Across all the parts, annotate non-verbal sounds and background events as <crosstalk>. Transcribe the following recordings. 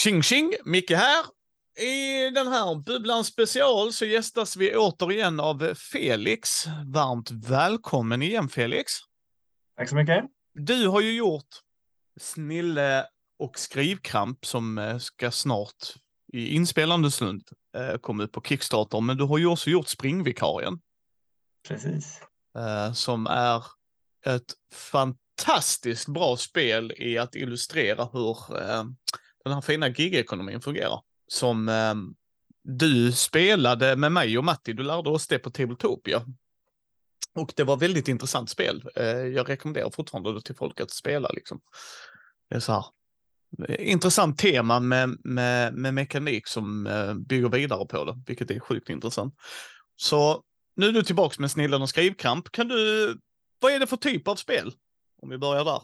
Tjing tjing! Micke här. I den här Bubblan special så gästas vi återigen av Felix. Varmt välkommen igen Felix. Tack så mycket. Du har ju gjort Snille och skrivkramp som eh, ska snart i inspelande stund eh, komma ut på Kickstarter, men du har ju också gjort Springvikarien. Precis. Eh, som är ett fantastiskt bra spel i att illustrera hur den här fina gigekonomin fungerar. Som eh, du spelade med mig och Matti, du lärde oss det på Tabletopia. Och det var väldigt intressant spel. Eh, jag rekommenderar fortfarande det till folk att spela liksom. Det är så här eh, intressant tema med, med, med mekanik som eh, bygger vidare på det, vilket är sjukt intressant. Så nu är du tillbaks med Snillen och skrivkramp. Kan du, vad är det för typ av spel? Om vi börjar där.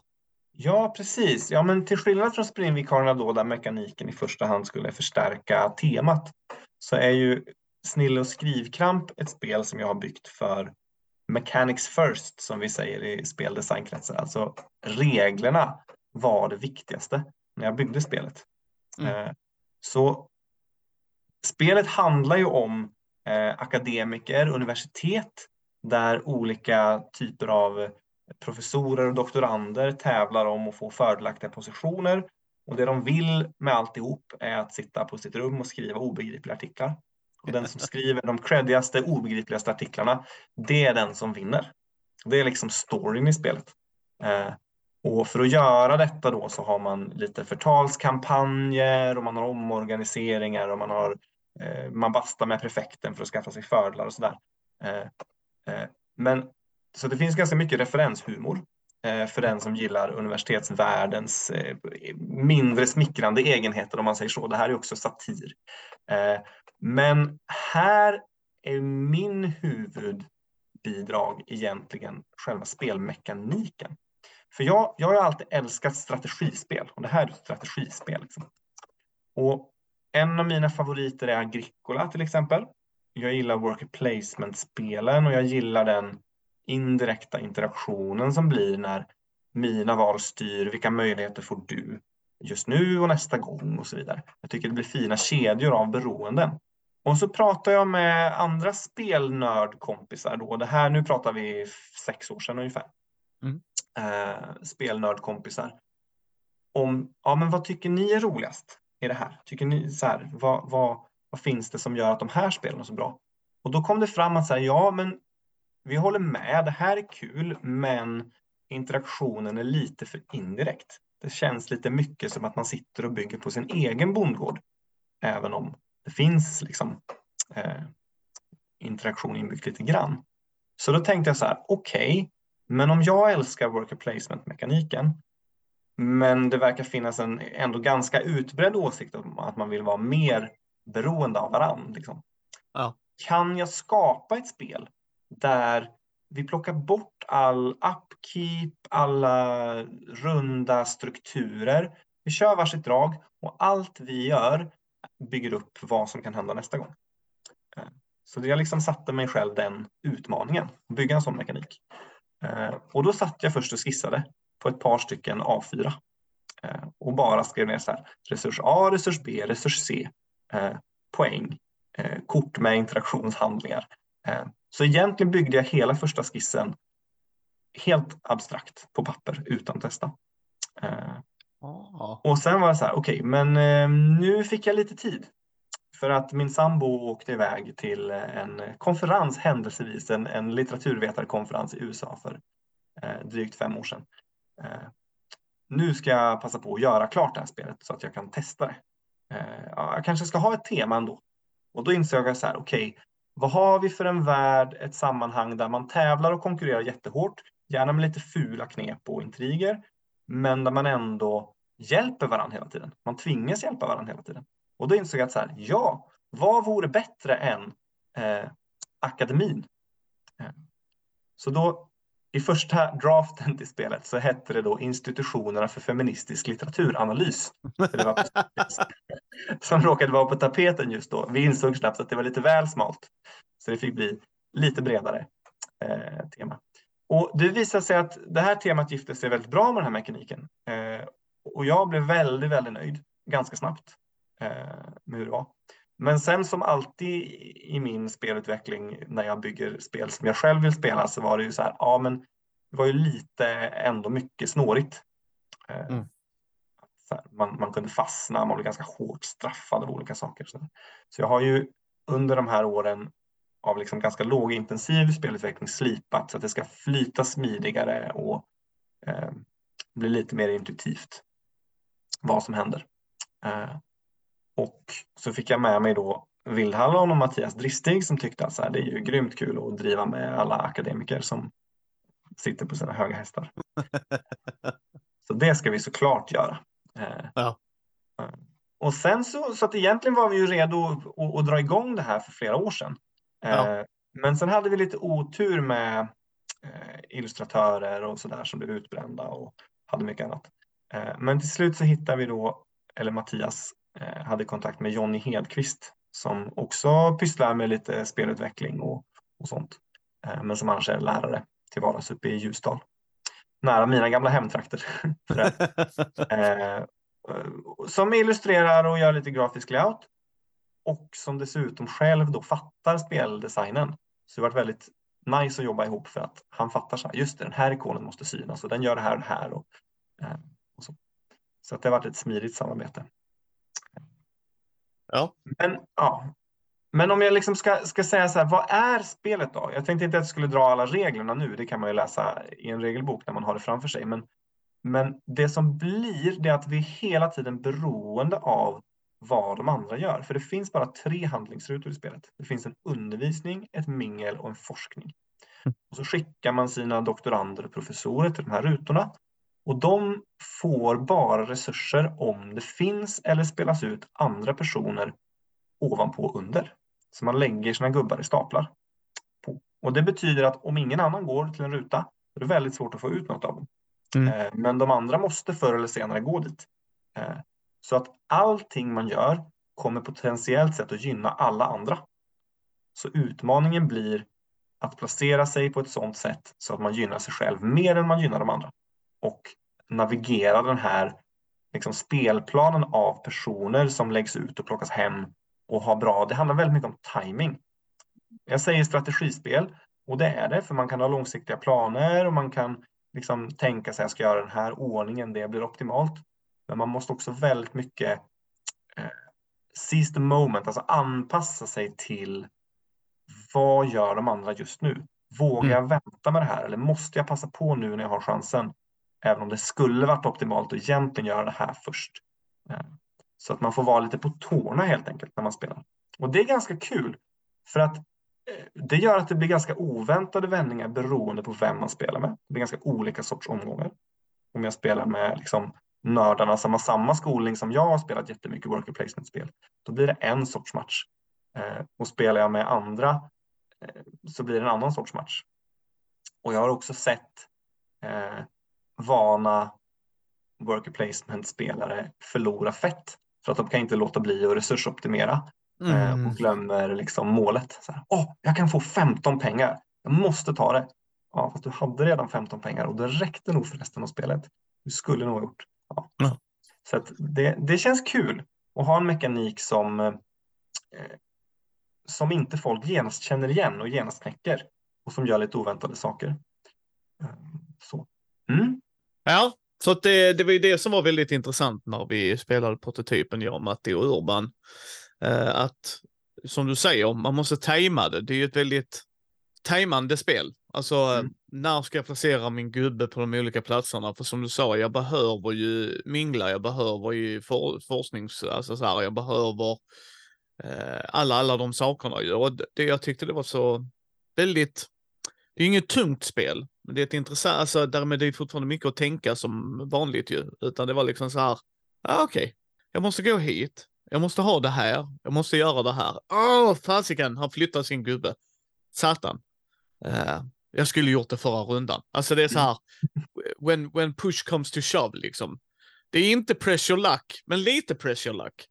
Ja, precis. Ja, men till skillnad från springvikarierna då, där mekaniken i första hand skulle förstärka temat, så är ju Snille och skrivkramp ett spel som jag har byggt för mechanics first, som vi säger i speldesignkretsar. Alltså reglerna var det viktigaste när jag byggde spelet. Mm. Eh, så spelet handlar ju om eh, akademiker, universitet, där olika typer av professorer och doktorander tävlar om att få fördelaktiga positioner och det de vill med alltihop är att sitta på sitt rum och skriva obegripliga artiklar. Och den som skriver de creddigaste, obegripligaste artiklarna, det är den som vinner. Det är liksom storyn i spelet. Eh, och för att göra detta då så har man lite förtalskampanjer och man har omorganiseringar och man har eh, man bastar med prefekten för att skaffa sig fördelar och sådär. Eh, eh men så det finns ganska mycket referenshumor eh, för den som gillar universitetsvärldens eh, mindre smickrande egenheter om man säger så. Det här är också satir. Eh, men här är min huvudbidrag egentligen själva spelmekaniken. För jag, jag har alltid älskat strategispel och det här är ett strategispel. Liksom. Och en av mina favoriter är Agricola till exempel. Jag gillar worker placement-spelen och jag gillar den indirekta interaktionen som blir när mina val styr vilka möjligheter får du just nu och nästa gång och så vidare. Jag tycker det blir fina kedjor av beroenden. Och så pratar jag med andra spelnördkompisar då. Det här, nu pratar vi sex år sedan ungefär. Mm. Eh, spelnördkompisar. Om, ja men vad tycker ni är roligast i det här? Tycker ni så här, vad, vad, vad finns det som gör att de här spelen är så bra? Och då kom det fram att säga ja men vi håller med, det här är kul, men interaktionen är lite för indirekt. Det känns lite mycket som att man sitter och bygger på sin egen bondgård, även om det finns liksom eh, interaktion inbyggt lite grann. Så då tänkte jag så här, okej, okay, men om jag älskar worker placement-mekaniken, men det verkar finnas en ändå ganska utbredd åsikt om att man vill vara mer beroende av varandra. Liksom. Ja. Kan jag skapa ett spel där vi plockar bort all upkeep, alla runda strukturer. Vi kör varsitt drag och allt vi gör bygger upp vad som kan hända nästa gång. Eh, så jag liksom satte mig själv den utmaningen, bygga en sån mekanik. Eh, och då satt jag först och skissade på ett par stycken A4 eh, och bara skrev ner så här, resurs A, resurs B, resurs C, poäng, kort med interaktionshandlingar. Så egentligen byggde jag hela första skissen helt abstrakt på papper utan testa. Oh. Och sen var det så här, okej, okay, men eh, nu fick jag lite tid. För att min sambo åkte iväg till en konferens händelsevis, en, en litteraturvetarkonferens i USA för eh, drygt fem år sedan. Eh, nu ska jag passa på att göra klart det här spelet så att jag kan testa det. Eh, jag kanske ska ha ett tema ändå. Och då insåg jag så här, okej, okay, vad har vi för en värld, ett sammanhang där man tävlar och konkurrerar jättehårt, gärna med lite fula knep och intriger, men där man ändå hjälper varandra hela tiden. Man tvingas hjälpa varandra hela tiden. Och då insåg jag att så här, ja, vad vore bättre än eh, akademin? Eh, så då i första draften till spelet så hette det då institutionerna för feministisk litteraturanalys. det var <laughs> som råkade vara på tapeten just då. Vi insåg snabbt att det var lite väl smalt. Så det fick bli lite bredare eh, tema. Och det visade sig att det här temat gifte sig väldigt bra med den här mekaniken. Eh, och jag blev väldigt, väldigt nöjd ganska snabbt. eh, med hur det var. Men sen som alltid i min spelutveckling när jag bygger spel som jag själv vill spela så var det ju så här, ja men det var ju lite ändå mycket snårigt. Eh, mm. Man, man, kunde fastna, man blev ganska hårt straffad av olika saker. Så, så jag har ju under de här åren av liksom ganska lågintensiv spelutveckling slipat så att det ska flyta smidigare och eh, bli lite mer intuitivt vad som händer. Eh, och så fick jag med mig då Vildhallon och Mattias Dristig som tyckte att så här, det är ju grymt kul att driva med alla akademiker som sitter på sina höga hästar. så det ska vi såklart göra. Eh, ja. Eh, och sen så, så att egentligen var vi ju redo att, att dra igång det här för flera år sedan. Ja. Men sen hade vi lite otur med illustratörer och sådär som blev utbrända och hade mycket annat. Men till slut så hittade vi då, eller Mattias Eh, Eh, hade kontakt med Jonny Hedqvist som också pysslar med lite spelutveckling och, och sånt. Eh, men som annars är lärare till vardags uppe i Ljusdal. Nära mina gamla hemtrakter. <laughs> Eh, som illustrerar och gör lite grafisk layout. Och som dessutom själv då fattar speldesignen. Så det har varit väldigt nice att jobba ihop för att han fattar så här, just det, den här ikonen måste synas och den gör det här och det här. Och, och så. så att det har varit ett smidigt samarbete. Ja. Men, ja. Men om jag liksom ska, ska säga så här, vad är spelet då? Jag tänkte inte att jag skulle dra alla reglerna nu, det kan man ju läsa i en regelbok när man har det framför sig. Men, men det som blir, det är att vi är hela tiden beroende av vad de andra gör. För det finns bara tre handlingsrutor i spelet. Det finns en undervisning, ett mingel och en forskning. Mm. Och så skickar man sina doktorander och professorer till de här rutorna och de får bara resurser om det finns eller spelas ut andra personer ovanpå och under. Så man lägger sina gubbar i staplar. På. Och det betyder att om ingen annan går till en ruta, är det väldigt svårt att få ut något av dem. Mm. Eh, men de andra måste förr eller senare gå dit. Eh, så att allting man gör kommer potentiellt sett att gynna alla andra. Så utmaningen blir att placera sig på ett sådant sätt så att man gynnar sig själv mer än man gynnar de andra och navigera den här liksom, spelplanen av personer som läggs ut och plockas hem och har bra. Det handlar väldigt mycket om timing. Jag säger strategispel och det är det, för man kan ha långsiktiga planer och man kan liksom tänka sig att jag ska göra den här ordningen, det blir optimalt. Men man måste också väldigt mycket eh, seize the moment, alltså anpassa sig till vad gör de andra just nu? Vågar jag mm. vänta med det här eller måste jag passa på nu när jag har chansen? Även om det skulle varit optimalt att egentligen göra det här först. Eh, så att man får vara lite på tårna helt enkelt när man spelar. Och det är ganska kul. För att eh, det gör att det blir ganska oväntade vändningar beroende på vem man spelar med. Det blir ganska olika sorts omgångar. Om jag spelar med liksom nördarna som har samma skolning som jag har spelat jättemycket worker placement-spel, då blir det en sorts match. Eh, och spelar jag med andra så blir det en annan sorts match. Och jag har också sett vana worker placement-spelare förlora fett för att de kan inte låta bli att resursoptimera eh, mm. och glömmer liksom målet. Så här, Åh, jag kan få 15 pengar. Jag måste ta det. Ja, fast du hade redan 15 pengar och det räckte nog för resten av spelet. Du skulle nog ha gjort. Ja. Mm. Så det, det känns kul att ha en mekanik som eh, som inte folk genast känner igen och genast knäcker och som gör lite oväntade saker. Eh, så. Mm. Ja, så det, det var ju det som var väldigt intressant när vi spelade prototypen, jag, Matti och Urban. Uh, att, som du säger, man måste tajma det. Det är ju ett väldigt tajmande spel. Alltså, mm. när ska jag placera min gubbe på de olika platserna? För som du sa, jag behöver ju mingla, jag behöver ju for, forsknings, alltså så här, jag behöver uh, alla, alla de sakerna. Och det, jag tyckte det var så väldigt, det är inget tungt spel, men det är ett intressant, alltså därmed är det fortfarande mycket att tänka som vanligt ju, utan det var liksom så här, ah, okej, okay. jag måste gå hit, jag måste ha det här, jag måste göra det här. Åh, oh, fasiken, han flyttar sin gubbe. Satan. Uh, jag skulle gjort det förra rundan. Alltså det är så här, when, when push comes to shove liksom. Det är inte pressure luck, men lite pressure luck.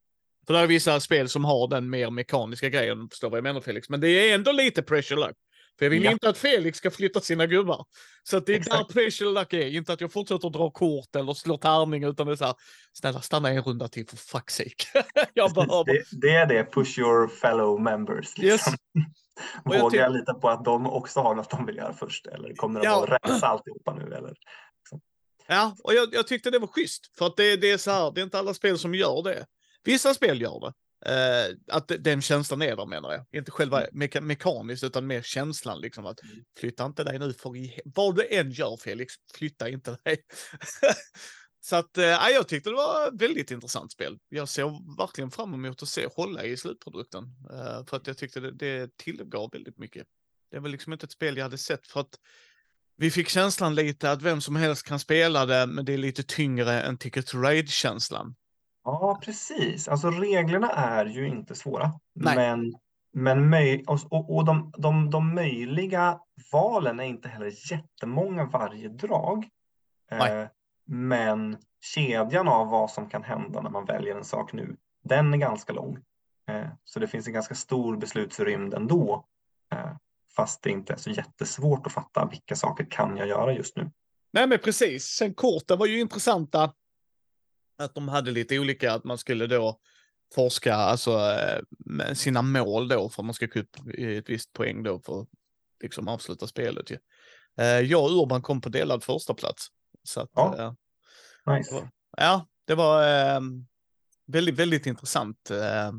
För det är vissa spel som har den mer mekaniska grejen, förstår vad jag menar Felix, men det är ändå lite pressure luck. För jag vill Ja. inte att Felix ska flytta sina gubbar. Så det är Exakt. där pressure luck är. Inte att jag fortsätter dra kort eller slå tärning, utan det är så här, snälla stanna en runda till för fuck's sake. <laughs> jag behöver... Det, det är det, push your fellow members. Yes. <laughs> Liksom. Jag Vågar tyck- jag lita på att de också har något de vill göra först? Eller kommer de Ja. att rensa alltihopa nu? Eller? Ja, och jag, jag tyckte det var schysst. För att det, det är så här, det är inte alla spel som gör det. Vissa spel gör det. Eh, att den känslan är där menar jag. Inte själva meka mekaniskt utan mer känslan liksom att Mm. flytta inte dig nu för i, vad du än gör Felix, flytta inte dig. <laughs> så att, eh, ja, jag tyckte det var ett väldigt intressant spel. Jag ser verkligen fram emot att se hålla i slutprodukten. Eh, för att jag tyckte det, det tillgav väldigt mycket. Det var liksom inte ett spel jag hade sett för att vi fick känslan lite att vem som helst kan spela det, men det är lite tyngre än Ticket to Ride-känslan. Ja, precis. Alltså reglerna är ju inte svåra. Nej. Men, men möj och, och, de, de, de möjliga valen är inte heller jättemånga varje drag. Eh, men kedjan av vad som kan hända när man väljer en sak nu, den är ganska lång. Eh, så det finns en ganska stor beslutsrymd ändå. Eh, fast det inte är så jättesvårt att fatta vilka saker kan jag göra just nu. Nej, men precis. Sen korten var ju intressanta. Att de hade lite olika, att man skulle då forska, alltså eh, sina mål då, för att man ska i ett visst poäng då för att liksom avsluta spelet ju. Eh, Jag och Urban kom på delad första plats. Så att, Ja. eh, Nice. var- ja, det var eh, väldigt, väldigt intressant eh,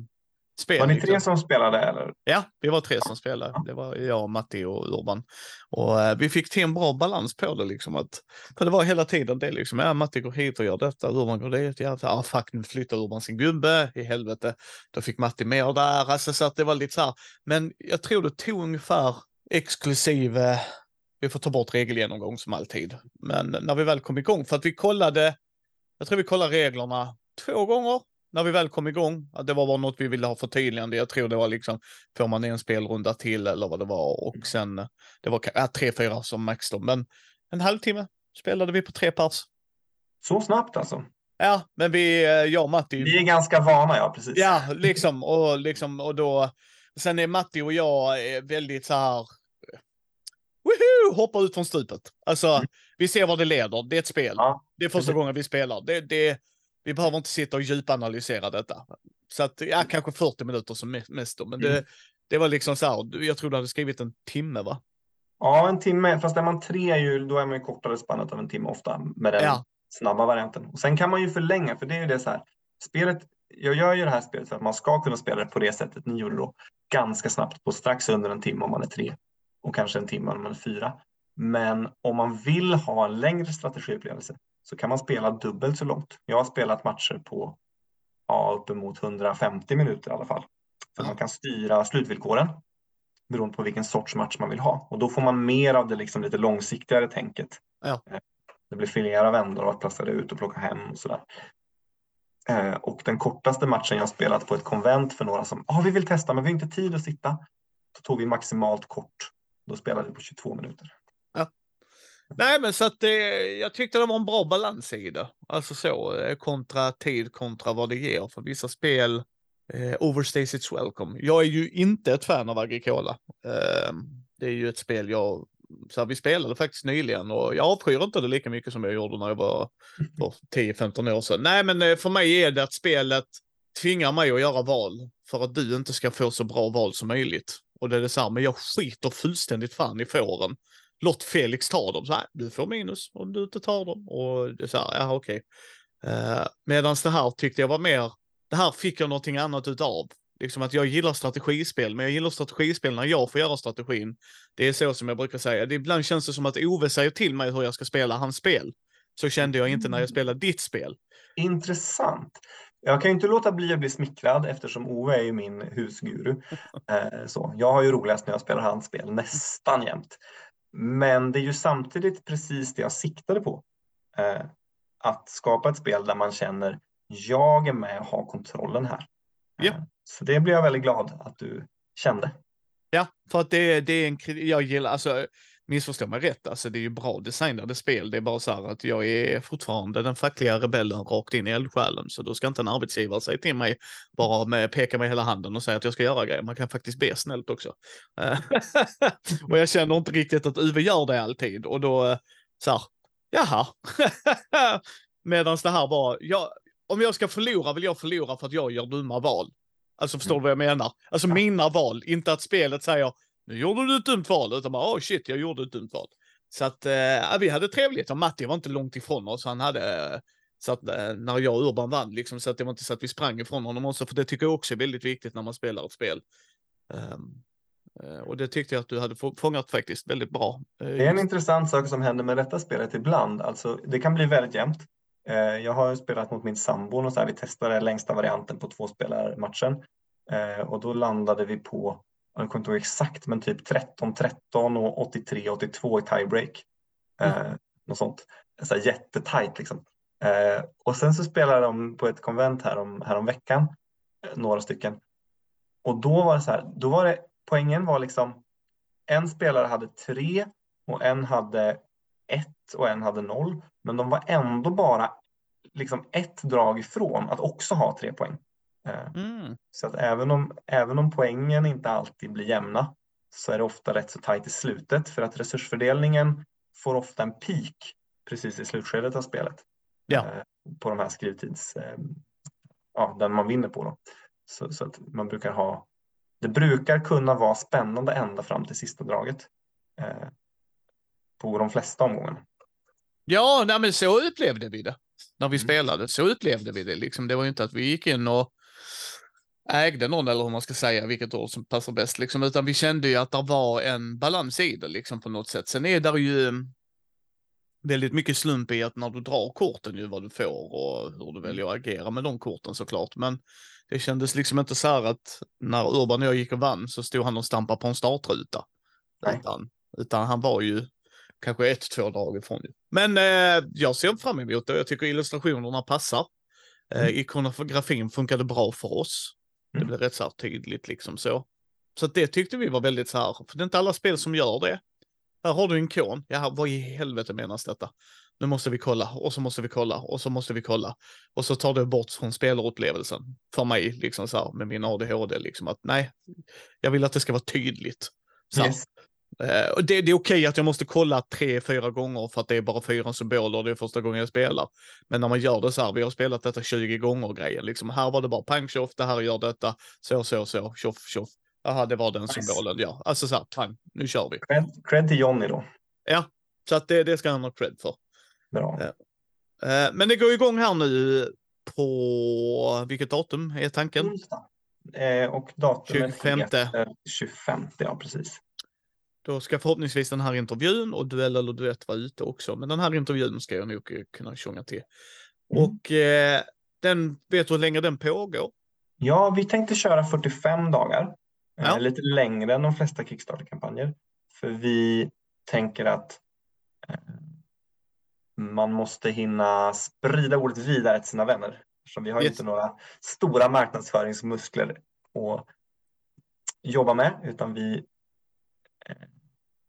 spel. Var ni liksom. tre som spelade eller? Ja, vi var tre som spelade. Det var jag, Matti och Urban. Och eh, vi fick till en bra balans på det liksom. Att, för det var hela tiden det liksom. Ja, Matti går hit och gör detta, Urban går dit. Ja, ah, fuck, nu flyttar Urban sin gubbe. I helvete. Då fick Matti mer där. Alltså, så att det var lite så här. Men jag tror det tog ungefär exklusive, vi får ta bort regelgenomgång som alltid. Men när vi väl kom igång, för att vi kollade, jag tror vi kollade reglerna två gånger när vi väl kom igång. Att det var bara något vi ville ha förtydligande. Jag tror det var liksom, får man en spelrunda till eller vad det var. Och sen, det var ja, tre, fyra som max då. Men en halvtimme spelade vi på tre pers. Så snabbt alltså? Ja, men vi, eh, jag och Matti. Vi är ganska vana, ja precis. Ja, liksom och liksom och då. Sen är Matti och jag är väldigt så här. Woohoo! Hoppar ut från stupet. Alltså, Mm. vi ser vad det leder. Det är ett spel. Ja, Det är första precis. gången vi spelar. Det, det, vi behöver inte sitta och djupanalysera detta. Så att, ja, kanske 40 minuter som me- mest då. Men det, Mm. det var liksom så här, jag tror du hade skrivit en timme va? ja, en timme. Fast är man tre, ju, då är man ju kortare spannet av en timme ofta med den Ja. snabba varianten. Och sen kan man ju förlänga, för det är ju det så här. Spelet, jag gör ju det här spelet för att man ska kunna spela det på det sättet ni gjorde då. Ganska snabbt, på strax under en timme om man är tre. Och kanske en timme om man är fyra. Men om man vill ha en längre strategiupplevelse så kan man spela dubbelt så långt. Jag har spelat matcher på ja, uppemot 150 minuter i alla fall. För man kan styra slutvillkoren beroende på vilken sorts match man vill ha. Och då får man mer av det liksom lite långsiktigare tänket. Ja. Eh, Det blir flera vändor och att placera ut och plocka hem och sådär. Eh, Och den kortaste matchen jag spelat på ett konvent för några som ah, vi vill testa men vi har inte tid att sitta. Då tog vi maximalt kort. Då spelade vi på 22 minuter. Nej, men så att det, jag tyckte det var en bra balans i det. Alltså så, eh, kontra tid kontra vad det ger. För vissa spel, eh, overstays its welcome. Jag är ju inte ett fan av Agricola. Eh, det är ju ett spel jag, så här, vi spelade faktiskt nyligen och jag avskyr inte det lika mycket som jag gjorde när jag var <laughs> för 10-15 år sedan. Nej, men eh, för mig är det att spelet tvingar mig att göra val för att du inte ska få så bra val som möjligt. Och det är det så här, men jag skiter fullständigt fan i fåren låt Felix ta dem. Så här, du får minus om du inte tar dem. Och det är så här, ja okej. Uh, Medan det här tyckte jag var mer, det här fick jag någonting annat utav. Liksom att jag gillar strategispel, men jag gillar strategispel när jag får göra strategin. Det är så som jag brukar säga. Det, ibland känns det som att Ove säger till mig hur jag ska spela hans spel. Så kände jag inte när jag spelade ditt spel. Intressant. Jag kan ju inte låta bli att bli smickrad eftersom Ove är ju min husguru. <laughs> Eh, så. Jag har ju roligast när jag spelar hans spel, nästan jämt. Men det är ju samtidigt precis det jag siktade på. Eh, att skapa ett spel där man känner jag är med och har kontrollen här. Ja. Eh, så det blir jag väldigt glad att du kände. Ja, för det, det är en jag gillar, alltså missförstå mig rätt, alltså det är ju bra designade spel. Det är bara så här att jag är fortfarande den fackliga rebellen rakt in i eldsjälen. Så då ska inte en arbetsgivare säga till mig, bara med, peka med hela handen och säga att jag ska göra grejer. Man kan faktiskt be snällt också. <laughs> och jag känner inte riktigt att UV gör det alltid. Och då, så här, jaha. <laughs> Medan det här var, ja, om jag ska förlora vill jag förlora för att jag gör dumma val. Alltså förstår du vad jag menar? Alltså mina val, inte att spelet säger nu gjorde du ett dumt val, utan bara oh shit, jag gjorde ett dumt val. Så att eh, vi hade trevligt och Matti var inte långt ifrån oss. Han hade, så att eh, när jag och Urban vann, liksom, så att det var inte så att vi sprang ifrån honom också, för det tycker jag också är väldigt viktigt när man spelar ett spel. Um, och det tyckte jag att du hade fångat faktiskt väldigt bra. Eh, det är en intressant sak som händer med detta spelet ibland. Alltså, det kan bli väldigt jämnt. Jag har spelat mot min sambo och så här, vi testade längsta varianten på två spelarmatchen och då landade vi på jag kommer inte ihåg exakt, men typ 13-13 och 83-82 i tiebreak. Mm. Eh, något sånt. Så här jättetajt liksom. Eh, och sen så spelade de på ett konvent här om, här om veckan, eh, några stycken. Och då var det så här, då var det, poängen var liksom, en spelare hade tre och en hade ett och en hade noll. Men de var ändå bara liksom ett drag ifrån att också ha tre poäng. Eh, mm. Så att även om, även om poängen inte alltid blir jämna så är det ofta rätt så tajt i slutet för att resursfördelningen får ofta en peak precis i slutskedet av spelet. Ja. Eh, på de här skrivtids, eh, ja, den man vinner på. Då. Så, så, att man brukar ha, det brukar kunna vara spännande ända fram till sista draget. Eh, på de flesta omgångarna. Ja, nej, men så upplevde vi det när vi mm. spelade. Så upplevde vi det. Liksom, det var ju inte att vi gick in och ägde någon eller hur man ska säga, vilket ord som passar bäst, liksom, utan vi kände ju att det var en balans i det liksom på något sätt. Sen är det ju väldigt mycket slump i att när du drar korten ju vad du får och hur du väljer att agera med de korten såklart. Men det kändes liksom inte så här att när Urban och jag gick och vann så stod han och stampade på en startruta. Utan, utan han var ju kanske ett, två drag ifrån. Men eh, jag ser fram emot det. Jag tycker illustrationerna passar. Eh, mm. ikonografin funkade bra för oss. Det mm. blev rätt så här tydligt liksom så. Så det tyckte vi var väldigt så här, för det är inte alla spel som gör det. Här har du en ikon. Ja, vad i helvete menas detta? Nu måste vi kolla och så måste vi kolla och så måste vi kolla. Och så tar det bort från spelarupplevelsen för mig, liksom så här med min ADHD, liksom att nej, jag vill att det ska vara tydligt. Så yes. Uh, det, det, är okej okay att jag måste kolla tre, fyra gånger för att det är bara fyra symboler och det är första gången jag spelar. Men när man gör det så här, vi har spelat detta 20 gånger grejen, liksom här var det bara pang tjoff, det här gör detta, så, så, så, tjoff, tjoff. Jaha, det var den nice. symbolen, ja. Alltså så här, pang, nu kör vi. Cred, cred till Johnny då. Ja, så att det, det ska han ha cred för. Bra. Uh, uh, men det går igång här nu på, vilket datum är tanken? Onsdag. och datumet 25. är 25, ja precis. Då ska förhoppningsvis den här intervjun och duell eller duett vara ute också. Men den här intervjun ska jag nog kunna tjonga till. Mm. Och eh, den, vet du hur länge den pågår? Ja, vi tänkte köra 45 dagar. Eh, ja. Eh, lite längre än de flesta Kickstarter-kampanjer. För vi tänker att eh, man måste hinna sprida ordet vidare till sina vänner. Så vi har yes. inte några stora marknadsföringsmuskler att jobba med, utan vi eh,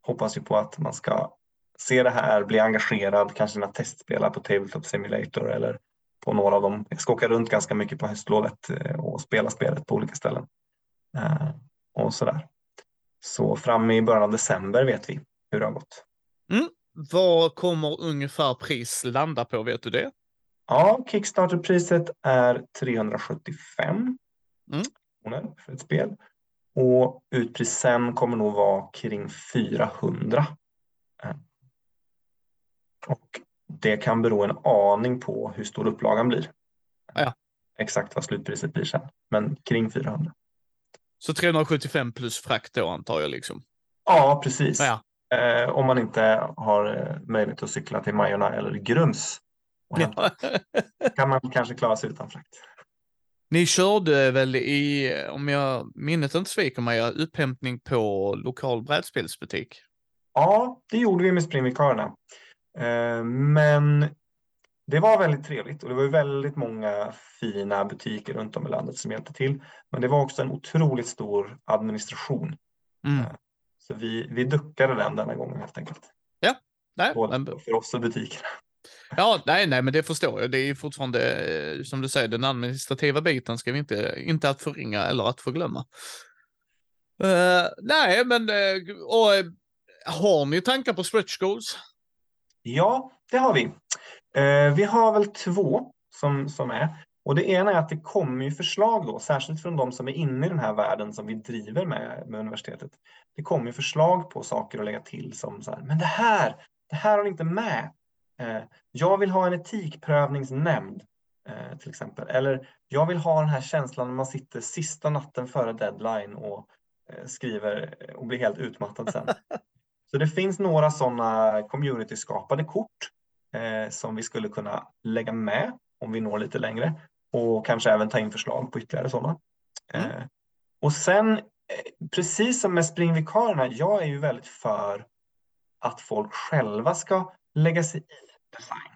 hoppas ju på att man ska se det här, bli engagerad, kanske när testspela på Tabletop Simulator eller på några av dem. Jag ska åka runt ganska mycket på höstlovet eh, och spela spelet på olika ställen. Eh, och sådär. Så fram i början av december vet vi hur det har gått. Mm. Vad kommer ungefär pris landa på? Vet du det? Ja, Kickstarterpriset är 375 mm. kronor för ett spel. Och utpris sen kommer nog vara kring 400. Eh, och det kan bero en aning på hur stor upplagan blir. Ja. Exakt vad slutpriset blir sen, men kring 400. Så 375 plus frakt då antar jag liksom? Ja, precis. Ja. Eh, om man inte har eh, möjlighet att cykla till Majorna eller Grums. Ja. kan man kanske klara sig utan frakt. Ni körde väl i, om jag minnet inte sviker mig, upphämtning på lokal brädspelsbutik? Ja, det gjorde vi med springvikarierna. Eh, men det var väldigt trevligt och det var väldigt många fina butiker runt om i landet som hjälpte till. Men det var också en otroligt stor administration. Mm. Eh, Så vi, vi duckade den denna gången helt enkelt. Ja, nej, Både men, för oss och butikerna ja, nej, nej, men det förstår jag. Det är ju fortfarande, eh, som du säger, den administrativa biten ska vi inte, inte att förringa eller att förglömma. Uh, nej, men uh, och, uh, har ni tankar på stretch goals? Ja, det har vi. Uh, vi har väl två som, som är. Och det ena är att det kommer ju förslag då, särskilt från de som är inne i den här världen som vi driver med, med universitetet. Det kommer ju förslag på saker att lägga till som så här, men det här, det här har ni inte med. Eh, jag vill ha en etikprövningsnämnd eh, till exempel. Eller jag vill ha den här känslan när man sitter sista natten före deadline och eh, skriver och blir helt utmattad sen. <laughs> Så det finns några sådana community-skapade kort eh, som vi skulle kunna lägga med om vi når lite längre och kanske även ta in förslag på ytterligare sådana. Mm. Eh, och sen, eh, precis som med springvikarierna, jag är ju väldigt för att folk själva ska lägga sig i design.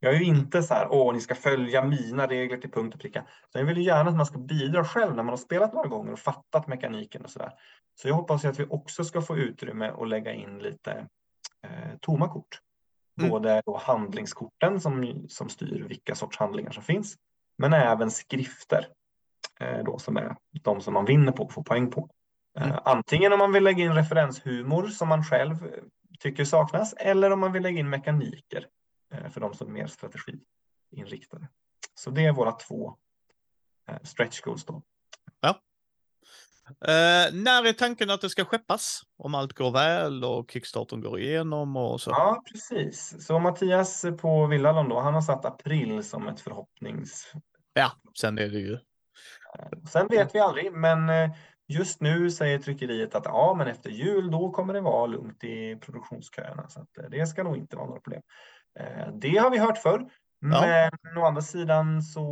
Jag är ju inte så här, åh, ni ska följa mina regler till punkt och pricka. Så jag vill ju gärna att man ska bidra själv när man har spelat några gånger och fattat mekaniken och så där. Så jag hoppas att vi också ska få utrymme att lägga in lite eh, tomma kort. Mm. Både handlingskorten som, som styr vilka sorts handlingar som finns, men även skrifter eh, då som är de som man vinner på och får poäng på. Eh, mm. Antingen om man vill lägga in referenshumor som man själv tycker saknas eller om man vill lägga in mekaniker eh, för de som är mer strategiinriktade. Så det är våra två eh, stretch goals då. Ja. Eh, när är tanken att det ska skeppas? Om allt går väl och kickstarten går igenom och så? Ja, precis. Så Mattias på Villalon då, han har satt april som ett förhoppnings... Ja, sen är det ju... Eh, sen vet vi aldrig, men eh, just nu säger tryckeriet att ja, men efter jul då kommer det vara lugnt i produktionsköerna. Så att eh, det ska nog inte vara några problem. Det har vi hört förr. Men ja. å andra sidan så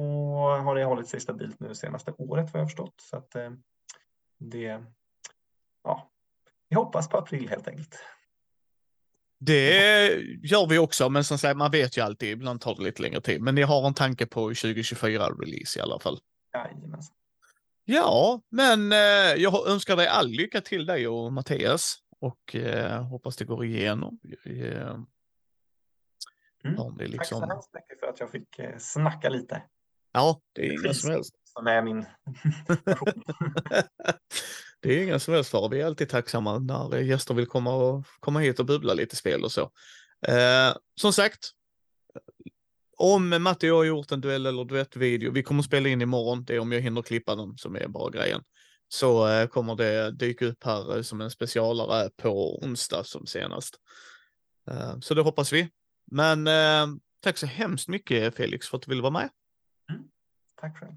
har det hållit sig stabilt nu senaste året vad jag förstått. Så att det, ja, vi hoppas på april helt enkelt. Det gör vi också, men som sagt, man vet ju alltid, ibland tar det lite längre tid. Men ni har en tanke på 2024-release i alla fall. Jajamensan. Ja, men eh, jag önskar dig all lycka till dig och Mattias och eh, hoppas det går igenom. Eh, mm. liksom... Tack så liksom- hemskt mycket för att jag fick eh, snacka lite. Ja, det är inga som helst som är min <laughs> Det är inga som helst fara. Vi är alltid tacksamma när gäster vill komma, och, komma hit och bubbla lite spel och så. Eh, som sagt, om Matti och jag har gjort en duell eller duettvideo, vi kommer att spela in imorgon, det är om jag hinner klippa den som är bara grejen, så eh, kommer det dyka upp här eh, som en specialare på onsdag som senast. Eh, så det hoppas vi. Men eh, tack så hemskt mycket Felix för att du ville vara med. Mm. Tack själv.